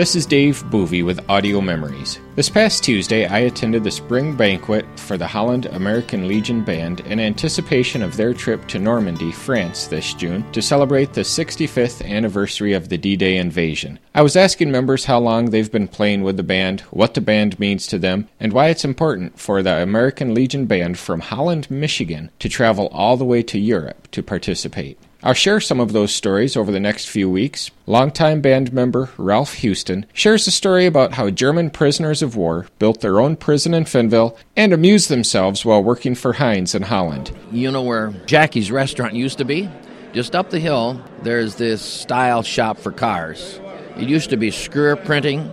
This is Dave Boovy with Audio Memories. This past Tuesday, I attended the spring banquet for the Holland American Legion Band in anticipation of their trip to Normandy, France this June to celebrate the 65th anniversary of the D Day invasion. I was asking members how long they've been playing with the band, what the band means to them, and why it's important for the American Legion Band from Holland, Michigan to travel all the way to Europe to participate. I'll share some of those stories over the next few weeks. Longtime band member Ralph Houston shares a story about how German prisoners of war built their own prison in Fennville and amused themselves while working for Heinz in Holland. You know where Jackie's restaurant used to be? Just up the hill, there's this style shop for cars. It used to be screw printing.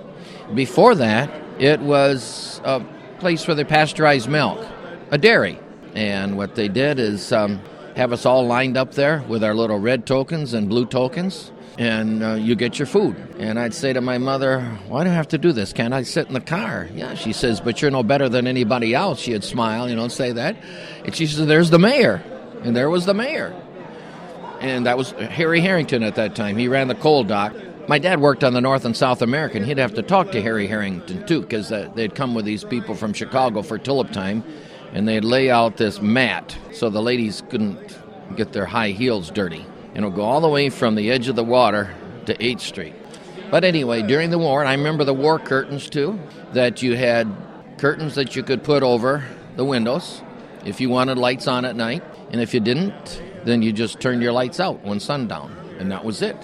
Before that, it was a place where they pasteurized milk, a dairy. And what they did is um, have us all lined up there with our little red tokens and blue tokens, and uh, you get your food. And I'd say to my mother, Why do I have to do this? Can't I sit in the car? Yeah, she says, But you're no better than anybody else. She'd smile, you know, say that. And she says, There's the mayor. And there was the mayor. And that was Harry Harrington at that time. He ran the coal dock. My dad worked on the North and South American. He'd have to talk to Harry Harrington too, because uh, they'd come with these people from Chicago for tulip time, and they'd lay out this mat so the ladies couldn't get their high heels dirty. And it'll go all the way from the edge of the water to 8th Street. But anyway, during the war, and I remember the war curtains too, that you had curtains that you could put over the windows if you wanted lights on at night. And if you didn't, then you just turned your lights out when sundown. And that was it.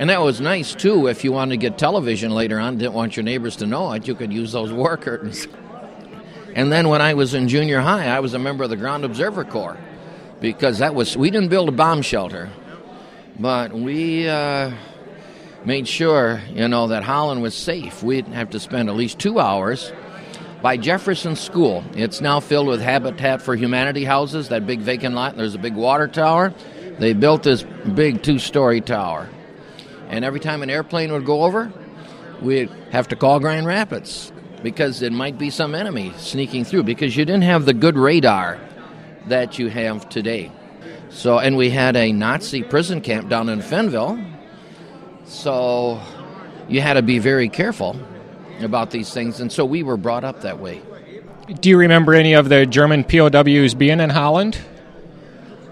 And that was nice too if you wanted to get television later on, didn't want your neighbors to know it, you could use those war curtains. And then when I was in junior high, I was a member of the Ground Observer Corps because that was we didn't build a bomb shelter, but we uh, made sure you know that Holland was safe. We'd have to spend at least two hours by Jefferson School. It's now filled with Habitat for Humanity houses. That big vacant lot. There's a big water tower. They built this big two-story tower, and every time an airplane would go over, we'd have to call Grand Rapids because it might be some enemy sneaking through because you didn't have the good radar that you have today. So, and we had a Nazi prison camp down in Fennville. So, you had to be very careful about these things, and so we were brought up that way. Do you remember any of the German POWs being in Holland?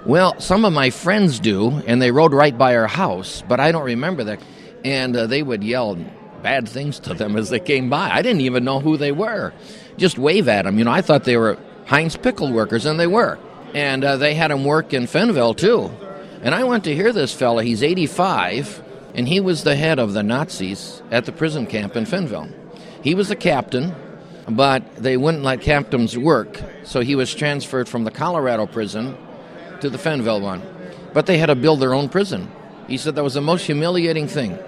Well, some of my friends do, and they rode right by our house, but I don't remember that. And uh, they would yell bad things to them as they came by. I didn't even know who they were. Just wave at them. You know, I thought they were Heinz pickle workers, and they were. And uh, they had them work in Fennville, too. And I went to hear this fella. He's 85, and he was the head of the Nazis at the prison camp in Fennville. He was the captain, but they wouldn't let captains work, so he was transferred from the Colorado prison to the Fennville one. But they had to build their own prison. He said that was the most humiliating thing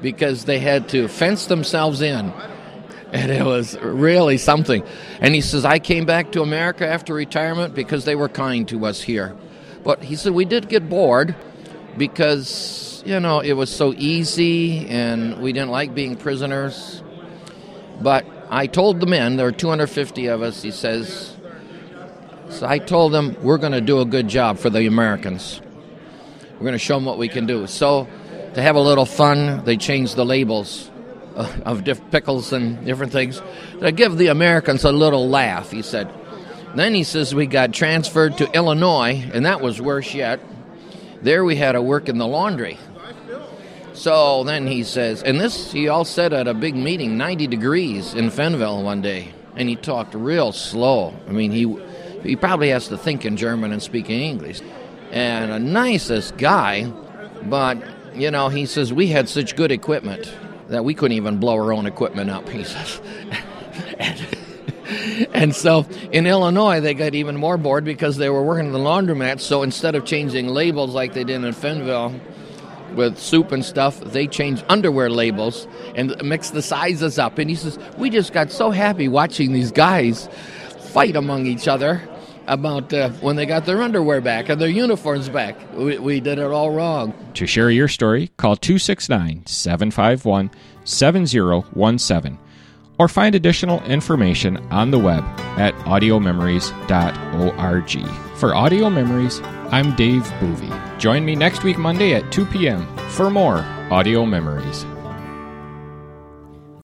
because they had to fence themselves in. And it was really something. And he says, I came back to America after retirement because they were kind to us here. But he said, we did get bored because, you know, it was so easy and we didn't like being prisoners. But I told the men, there were 250 of us, he says, so I told them, we're going to do a good job for the Americans. We're going to show them what we can do. So to have a little fun, they changed the labels of diff- pickles and different things to give the Americans a little laugh, he said. Then he says we got transferred to Illinois, and that was worse yet. There we had to work in the laundry. So then he says, and this he all said at a big meeting, 90 degrees in Fennville one day, and he talked real slow. I mean, he he probably has to think in German and speak in English. And a nicest guy, but you know, he says, we had such good equipment that we couldn't even blow our own equipment up, he says. and, and so in Illinois, they got even more bored because they were working in the laundromat. So instead of changing labels like they did in Fennville with soup and stuff, they changed underwear labels and mixed the sizes up. And he says, We just got so happy watching these guys fight among each other about uh, when they got their underwear back and their uniforms back. We, we did it all wrong. To share your story, call 269 751 7017 or find additional information on the web at audiomemories.org. For Audio Memories, I'm Dave Boovy. Join me next week, Monday at 2 p.m. for more Audio Memories.